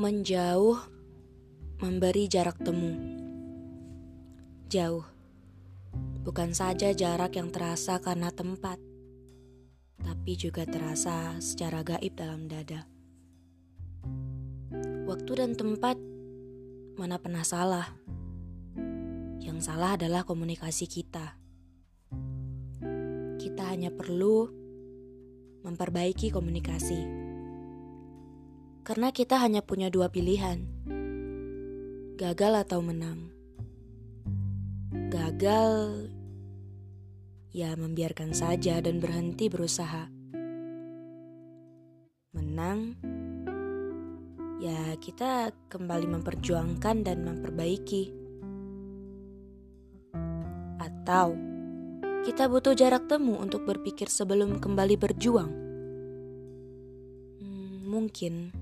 Menjauh memberi jarak temu. Jauh bukan saja jarak yang terasa karena tempat, tapi juga terasa secara gaib dalam dada. Waktu dan tempat mana pernah salah. Yang salah adalah komunikasi kita. Kita hanya perlu memperbaiki komunikasi. Karena kita hanya punya dua pilihan. Gagal atau menang. Gagal ya membiarkan saja dan berhenti berusaha. Menang ya kita kembali memperjuangkan dan memperbaiki. Atau kita butuh jarak temu untuk berpikir sebelum kembali berjuang. Hmm, mungkin